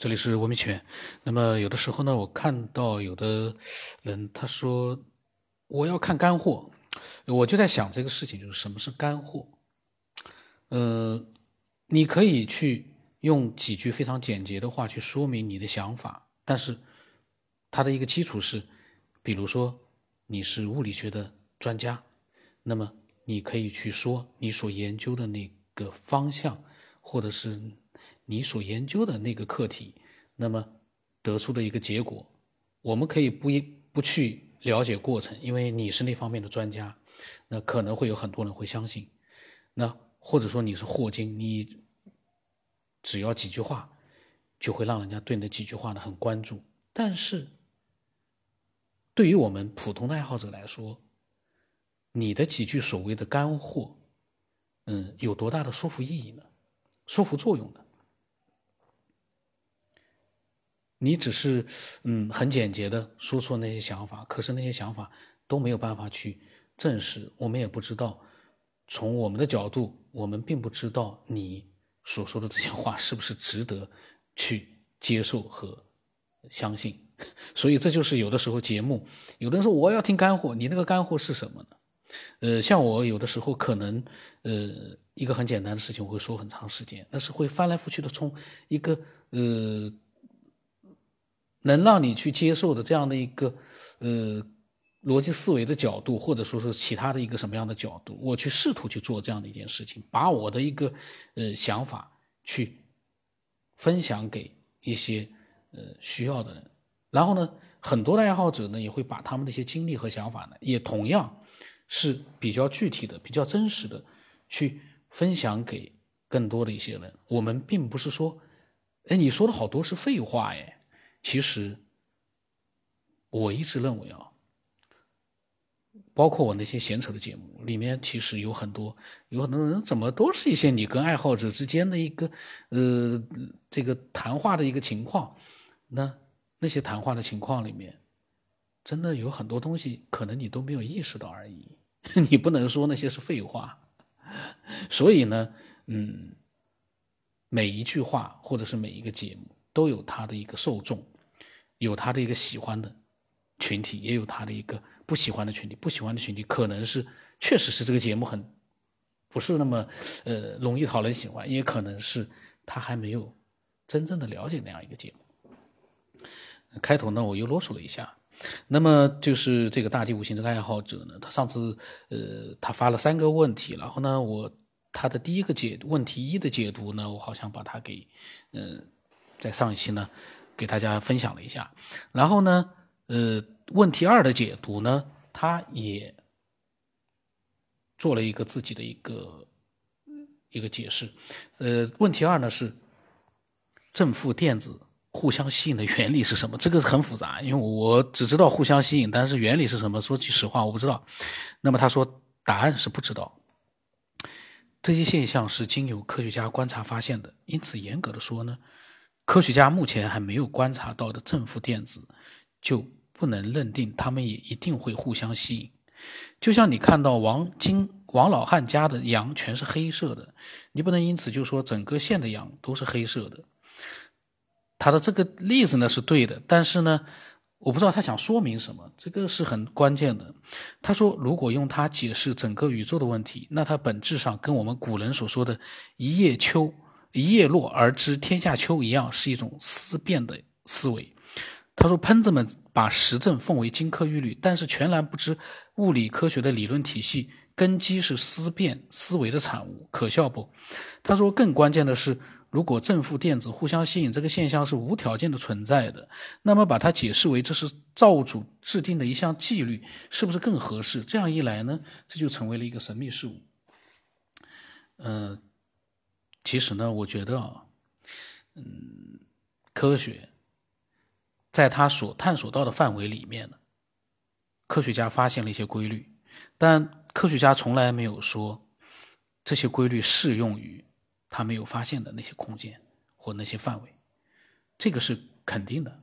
这里是文明圈。那么有的时候呢，我看到有的人他说我要看干货，我就在想这个事情，就是什么是干货？呃，你可以去用几句非常简洁的话去说明你的想法，但是它的一个基础是，比如说你是物理学的专家，那么你可以去说你所研究的那个方向，或者是。你所研究的那个课题，那么得出的一个结果，我们可以不一不去了解过程，因为你是那方面的专家，那可能会有很多人会相信。那或者说你是霍金，你只要几句话，就会让人家对那几句话呢很关注。但是，对于我们普通的爱好者来说，你的几句所谓的干货，嗯，有多大的说服意义呢？说服作用呢？你只是，嗯，很简洁的说出那些想法，可是那些想法都没有办法去证实，我们也不知道，从我们的角度，我们并不知道你所说的这些话是不是值得去接受和相信。所以这就是有的时候节目，有的人说我要听干货，你那个干货是什么呢？呃，像我有的时候可能，呃，一个很简单的事情我会说很长时间，但是会翻来覆去的从一个，呃。能让你去接受的这样的一个，呃，逻辑思维的角度，或者说是其他的一个什么样的角度，我去试图去做这样的一件事情，把我的一个呃想法去分享给一些呃需要的人，然后呢，很多的爱好者呢也会把他们的一些经历和想法呢，也同样是比较具体的、比较真实的去分享给更多的一些人。我们并不是说，哎，你说的好多是废话，哎。其实，我一直认为啊，包括我那些闲扯的节目里面，其实有很多有很多人怎么都是一些你跟爱好者之间的一个呃这个谈话的一个情况。那那些谈话的情况里面，真的有很多东西可能你都没有意识到而已。你不能说那些是废话。所以呢，嗯，每一句话或者是每一个节目。都有它的一个受众，有他的一个喜欢的群体，也有他的一个不喜欢的群体。不喜欢的群体可能是确实是这个节目很不是那么呃容易讨人喜欢，也可能是他还没有真正的了解那样一个节目。开头呢，我又啰嗦了一下。那么就是这个大地五行这个爱好者呢，他上次呃他发了三个问题，然后呢我他的第一个解问题一的解读呢，我好像把它给嗯。在上一期呢，给大家分享了一下，然后呢，呃，问题二的解读呢，他也做了一个自己的一个一个解释。呃，问题二呢是正负电子互相吸引的原理是什么？这个很复杂，因为我只知道互相吸引，但是原理是什么？说句实话，我不知道。那么他说答案是不知道。这些现象是经由科学家观察发现的，因此严格的说呢。科学家目前还没有观察到的正负电子，就不能认定他们也一定会互相吸引。就像你看到王金王老汉家的羊全是黑色的，你不能因此就说整个县的羊都是黑色的。他的这个例子呢是对的，但是呢，我不知道他想说明什么，这个是很关键的。他说，如果用它解释整个宇宙的问题，那它本质上跟我们古人所说的一叶秋。叶落而知天下秋一样，是一种思辨的思维。他说：“喷子们把实证奉为金科玉律，但是全然不知物理科学的理论体系根基是思辨思维的产物，可笑不？”他说：“更关键的是，如果正负电子互相吸引这个现象是无条件的存在的，那么把它解释为这是造物主制定的一项纪律，是不是更合适？这样一来呢，这就成为了一个神秘事物。”嗯。其实呢，我觉得啊，嗯，科学在他所探索到的范围里面呢，科学家发现了一些规律，但科学家从来没有说这些规律适用于他没有发现的那些空间或那些范围，这个是肯定的。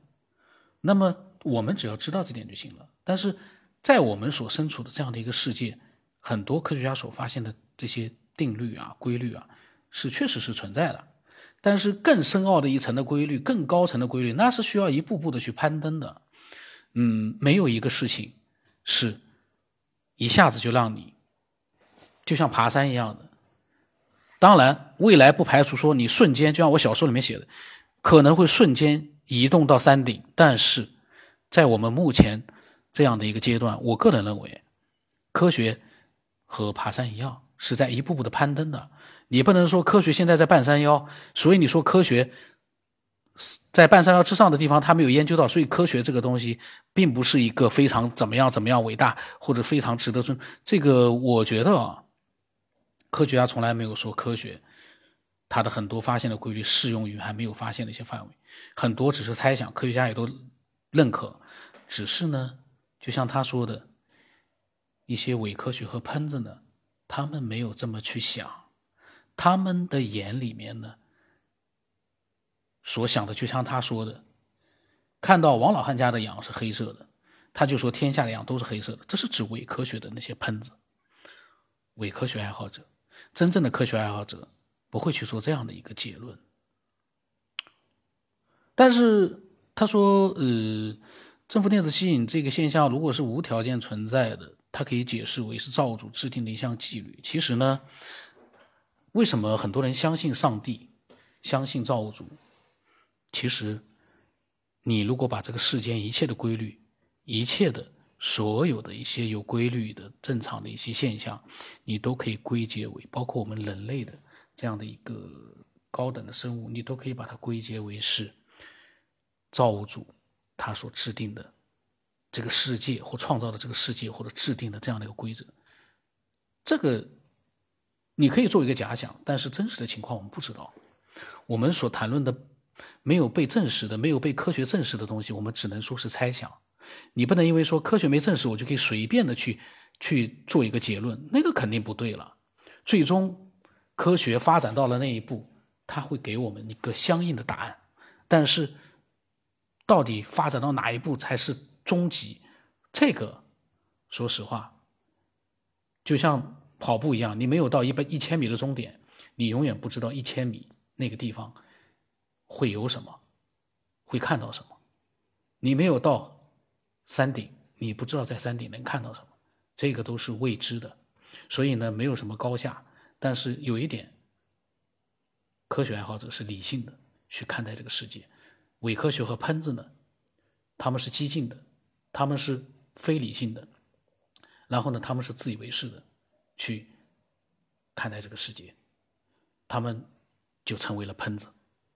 那么我们只要知道这点就行了。但是在我们所身处的这样的一个世界，很多科学家所发现的这些定律啊、规律啊。是，确实是存在的，但是更深奥的一层的规律，更高层的规律，那是需要一步步的去攀登的。嗯，没有一个事情是一下子就让你就像爬山一样的。当然，未来不排除说你瞬间，就像我小说里面写的，可能会瞬间移动到山顶。但是在我们目前这样的一个阶段，我个人认为，科学和爬山一样，是在一步步的攀登的。你不能说科学现在在半山腰，所以你说科学在半山腰之上的地方，他没有研究到，所以科学这个东西并不是一个非常怎么样怎么样伟大或者非常值得尊。这个我觉得啊，科学家从来没有说科学它的很多发现的规律适用于还没有发现的一些范围，很多只是猜想，科学家也都认可，只是呢，就像他说的，一些伪科学和喷子呢，他们没有这么去想。他们的眼里面呢，所想的就像他说的，看到王老汉家的羊是黑色的，他就说天下的羊都是黑色的。这是指伪科学的那些喷子、伪科学爱好者。真正的科学爱好者不会去做这样的一个结论。但是他说，呃，正负电子吸引这个现象如果是无条件存在的，它可以解释为是造物主制定的一项纪律。其实呢。为什么很多人相信上帝，相信造物主？其实，你如果把这个世间一切的规律，一切的所有的一些有规律的正常的一些现象，你都可以归结为，包括我们人类的这样的一个高等的生物，你都可以把它归结为是造物主他所制定的这个世界或创造的这个世界或者制定的这样的一个规则，这个。你可以做一个假想，但是真实的情况我们不知道。我们所谈论的没有被证实的、没有被科学证实的东西，我们只能说是猜想。你不能因为说科学没证实，我就可以随便的去去做一个结论，那个肯定不对了。最终，科学发展到了那一步，它会给我们一个相应的答案。但是，到底发展到哪一步才是终极？这个，说实话，就像。跑步一样，你没有到一百一千米的终点，你永远不知道一千米那个地方会有什么，会看到什么。你没有到山顶，你不知道在山顶能看到什么，这个都是未知的。所以呢，没有什么高下。但是有一点，科学爱好者是理性的去看待这个世界，伪科学和喷子呢，他们是激进的，他们是非理性的，然后呢，他们是自以为是的。去看待这个世界，他们就成为了喷子。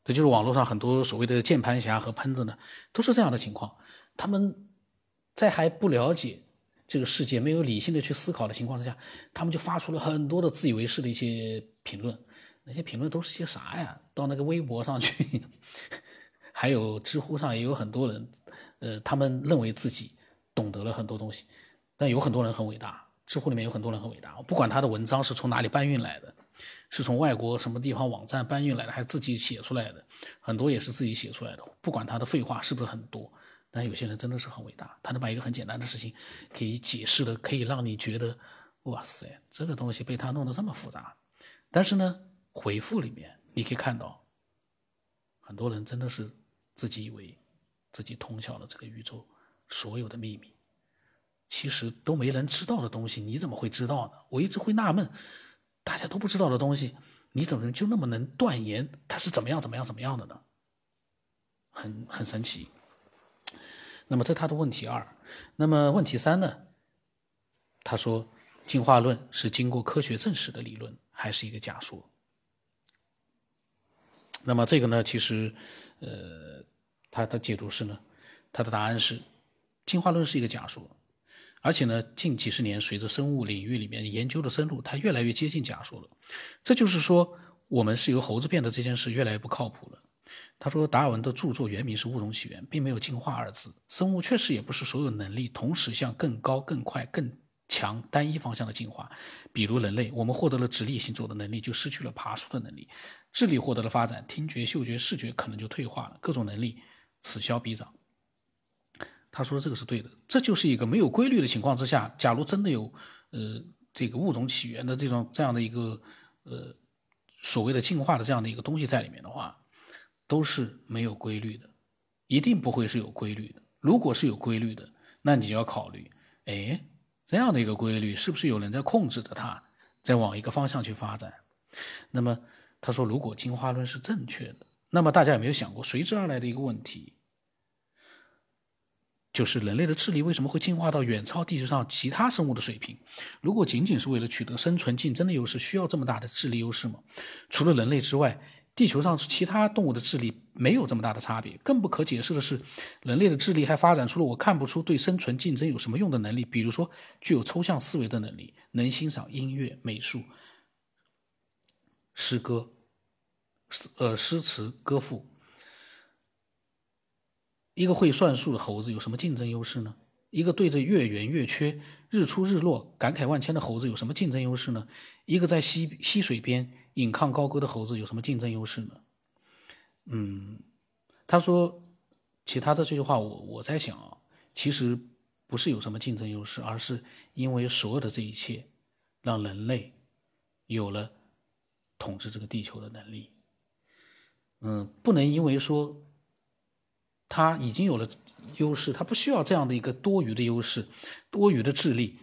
这就是网络上很多所谓的键盘侠和喷子呢，都是这样的情况。他们在还不了解这个世界、没有理性的去思考的情况之下，他们就发出了很多的自以为是的一些评论。那些评论都是些啥呀？到那个微博上去，还有知乎上也有很多人，呃，他们认为自己懂得了很多东西，但有很多人很伟大。知乎里面有很多人很伟大，不管他的文章是从哪里搬运来的，是从外国什么地方网站搬运来的，还是自己写出来的，很多也是自己写出来的。不管他的废话是不是很多，但有些人真的是很伟大，他能把一个很简单的事情可以解释的，可以让你觉得，哇塞，这个东西被他弄得这么复杂。但是呢，回复里面你可以看到，很多人真的是自己以为自己通晓了这个宇宙所有的秘密。其实都没人知道的东西，你怎么会知道呢？我一直会纳闷，大家都不知道的东西，你怎么就那么能断言它是怎么样、怎么样、怎么样的呢？很很神奇。那么这他的问题二，那么问题三呢？他说进化论是经过科学证实的理论，还是一个假说？那么这个呢，其实，呃，他的解读是呢，他的答案是进化论是一个假说。而且呢，近几十年随着生物领域里面研究的深入，它越来越接近假说了。这就是说，我们是由猴子变的这件事越来越不靠谱了。他说，达尔文的著作原名是《物种起源》，并没有“进化”二字。生物确实也不是所有能力同时向更高、更快、更强单一方向的进化。比如人类，我们获得了直立行走的能力，就失去了爬树的能力；智力获得了发展，听觉、嗅觉、视觉可能就退化了，各种能力此消彼长。他说这个是对的，这就是一个没有规律的情况之下，假如真的有，呃，这个物种起源的这种这样的一个，呃，所谓的进化的这样的一个东西在里面的话，都是没有规律的，一定不会是有规律的。如果是有规律的，那你就要考虑，哎，这样的一个规律是不是有人在控制着它，在往一个方向去发展？那么他说，如果进化论是正确的，那么大家有没有想过随之而来的一个问题？就是人类的智力为什么会进化到远超地球上其他生物的水平？如果仅仅是为了取得生存竞争的优势，需要这么大的智力优势吗？除了人类之外，地球上其他动物的智力没有这么大的差别。更不可解释的是，人类的智力还发展出了我看不出对生存竞争有什么用的能力，比如说具有抽象思维的能力，能欣赏音乐、美术、诗歌、诗呃诗词歌赋。一个会算数的猴子有什么竞争优势呢？一个对着月圆月缺、日出日落感慨万千的猴子有什么竞争优势呢？一个在溪溪水边引吭高歌的猴子有什么竞争优势呢？嗯，他说，其他的这句话，我我在想啊，其实不是有什么竞争优势，而是因为所有的这一切，让人类有了统治这个地球的能力。嗯，不能因为说。他已经有了优势，他不需要这样的一个多余的优势，多余的智力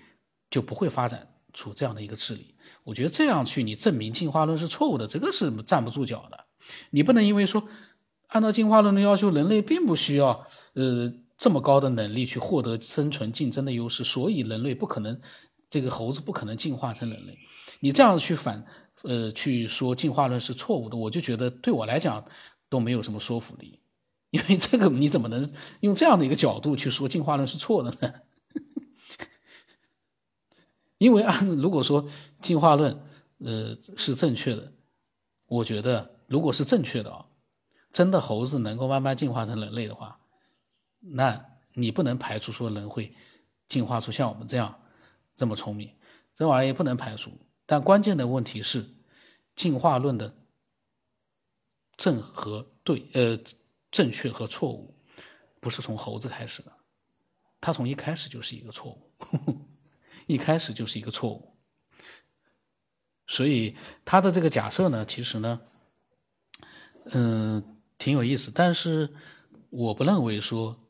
就不会发展出这样的一个智力。我觉得这样去你证明进化论是错误的，这个是站不住脚的。你不能因为说按照进化论的要求，人类并不需要呃这么高的能力去获得生存竞争的优势，所以人类不可能这个猴子不可能进化成人类。你这样去反呃去说进化论是错误的，我就觉得对我来讲都没有什么说服力。因为这个，你怎么能用这样的一个角度去说进化论是错的呢？因为按如果说进化论呃是正确的，我觉得如果是正确的啊，真的猴子能够慢慢进化成人类的话，那你不能排除说人会进化出像我们这样这么聪明，这玩意儿也不能排除。但关键的问题是，进化论的正和对呃。正确和错误，不是从猴子开始的，它从一开始就是一个错误，一开始就是一个错误。所以他的这个假设呢，其实呢，嗯，挺有意思。但是我不认为说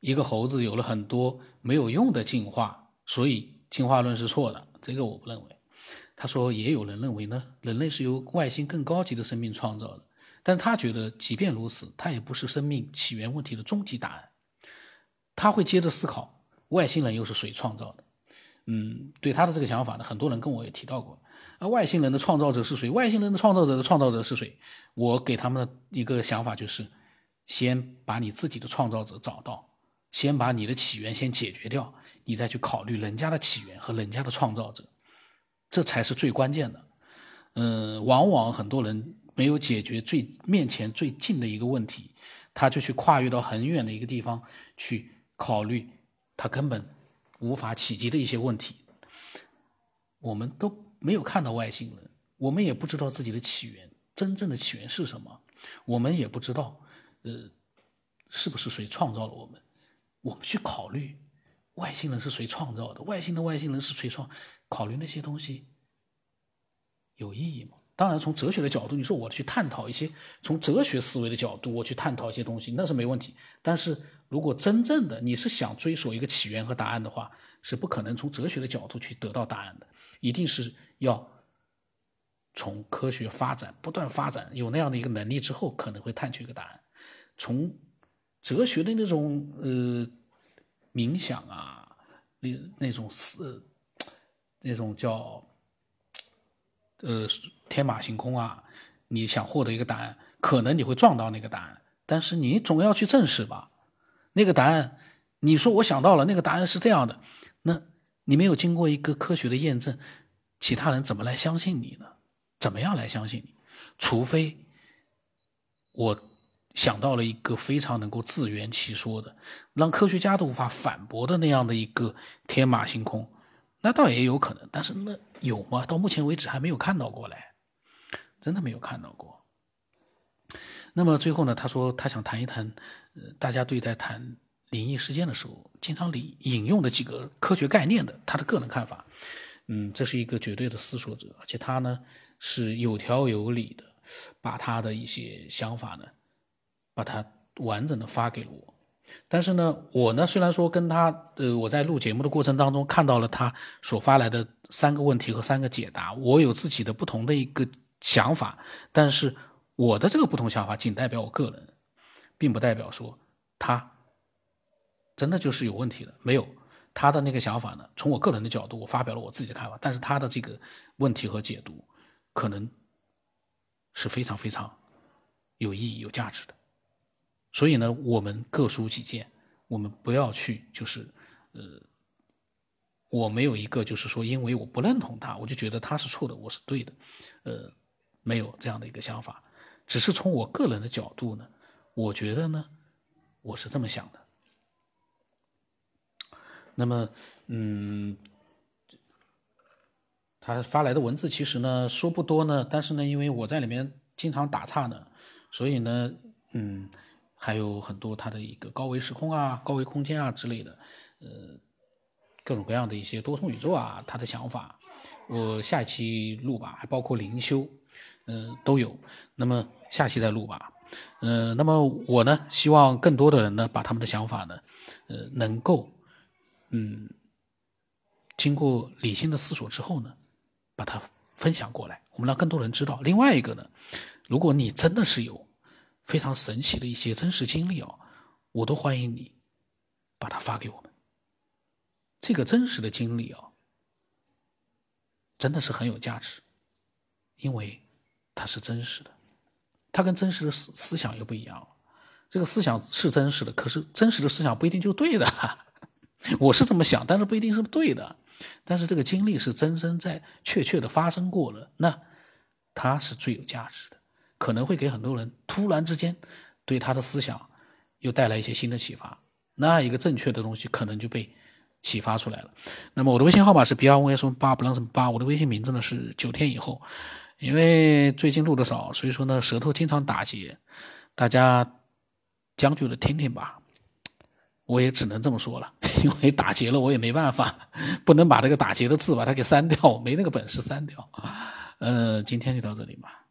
一个猴子有了很多没有用的进化，所以进化论是错的。这个我不认为。他说也有人认为呢，人类是由外星更高级的生命创造的。但他觉得，即便如此，他也不是生命起源问题的终极答案。他会接着思考，外星人又是谁创造的？嗯，对他的这个想法呢，很多人跟我也提到过。啊，外星人的创造者是谁？外星人的创造者的创造者是谁？我给他们的一个想法就是，先把你自己的创造者找到，先把你的起源先解决掉，你再去考虑人家的起源和人家的创造者，这才是最关键的。嗯，往往很多人。没有解决最面前最近的一个问题，他就去跨越到很远的一个地方去考虑他根本无法企及的一些问题。我们都没有看到外星人，我们也不知道自己的起源，真正的起源是什么，我们也不知道，呃，是不是谁创造了我们？我们去考虑外星人是谁创造的，外星的外星人是谁创？考虑那些东西有意义吗？当然，从哲学的角度，你说我去探讨一些从哲学思维的角度，我去探讨一些东西，那是没问题。但是如果真正的你是想追索一个起源和答案的话，是不可能从哲学的角度去得到答案的，一定是要从科学发展不断发展，有那样的一个能力之后，可能会探求一个答案。从哲学的那种呃冥想啊，那那种思，那种叫。呃，天马行空啊！你想获得一个答案，可能你会撞到那个答案，但是你总要去证实吧。那个答案，你说我想到了，那个答案是这样的，那你没有经过一个科学的验证，其他人怎么来相信你呢？怎么样来相信你？除非我想到了一个非常能够自圆其说的，让科学家都无法反驳的那样的一个天马行空。那倒也有可能，但是那有吗？到目前为止还没有看到过嘞，真的没有看到过。那么最后呢，他说他想谈一谈，呃，大家对待谈灵异事件的时候，经常引引用的几个科学概念的他的个人看法。嗯，这是一个绝对的思索者，而且他呢，是有条有理的，把他的一些想法呢，把它完整的发给了我。但是呢，我呢虽然说跟他，呃，我在录节目的过程当中看到了他所发来的三个问题和三个解答，我有自己的不同的一个想法，但是我的这个不同想法仅代表我个人，并不代表说他真的就是有问题的。没有他的那个想法呢，从我个人的角度，我发表了我自己的看法，但是他的这个问题和解读，可能是非常非常有意义、有价值的。所以呢，我们各抒己见，我们不要去就是，呃，我没有一个就是说，因为我不认同他，我就觉得他是错的，我是对的，呃，没有这样的一个想法，只是从我个人的角度呢，我觉得呢，我是这么想的。那么，嗯，他发来的文字其实呢说不多呢，但是呢，因为我在里面经常打岔呢，所以呢，嗯。还有很多它的一个高维时空啊、高维空间啊之类的，呃，各种各样的一些多重宇宙啊，他的想法，我下一期录吧，还包括灵修，嗯，都有。那么下期再录吧，嗯，那么我呢，希望更多的人呢，把他们的想法呢，呃，能够，嗯，经过理性的思索之后呢，把它分享过来，我们让更多人知道。另外一个呢，如果你真的是有。非常神奇的一些真实经历哦，我都欢迎你把它发给我们。这个真实的经历哦，真的是很有价值，因为它是真实的，它跟真实的思思想又不一样。这个思想是真实的，可是真实的思想不一定就对的。我是这么想，但是不一定是对的。但是这个经历是真真在确确的发生过了，那它是最有价值的。可能会给很多人突然之间对他的思想又带来一些新的启发，那一个正确的东西可能就被启发出来了。那么我的微信号码是 B R V S 八不让什么八，我的微信名字呢是九天以后。因为最近录的少，所以说呢舌头经常打结，大家将就着听听吧。我也只能这么说了，因为打结了我也没办法，不能把这个打结的字把它给删掉，没那个本事删掉。呃，今天就到这里吧。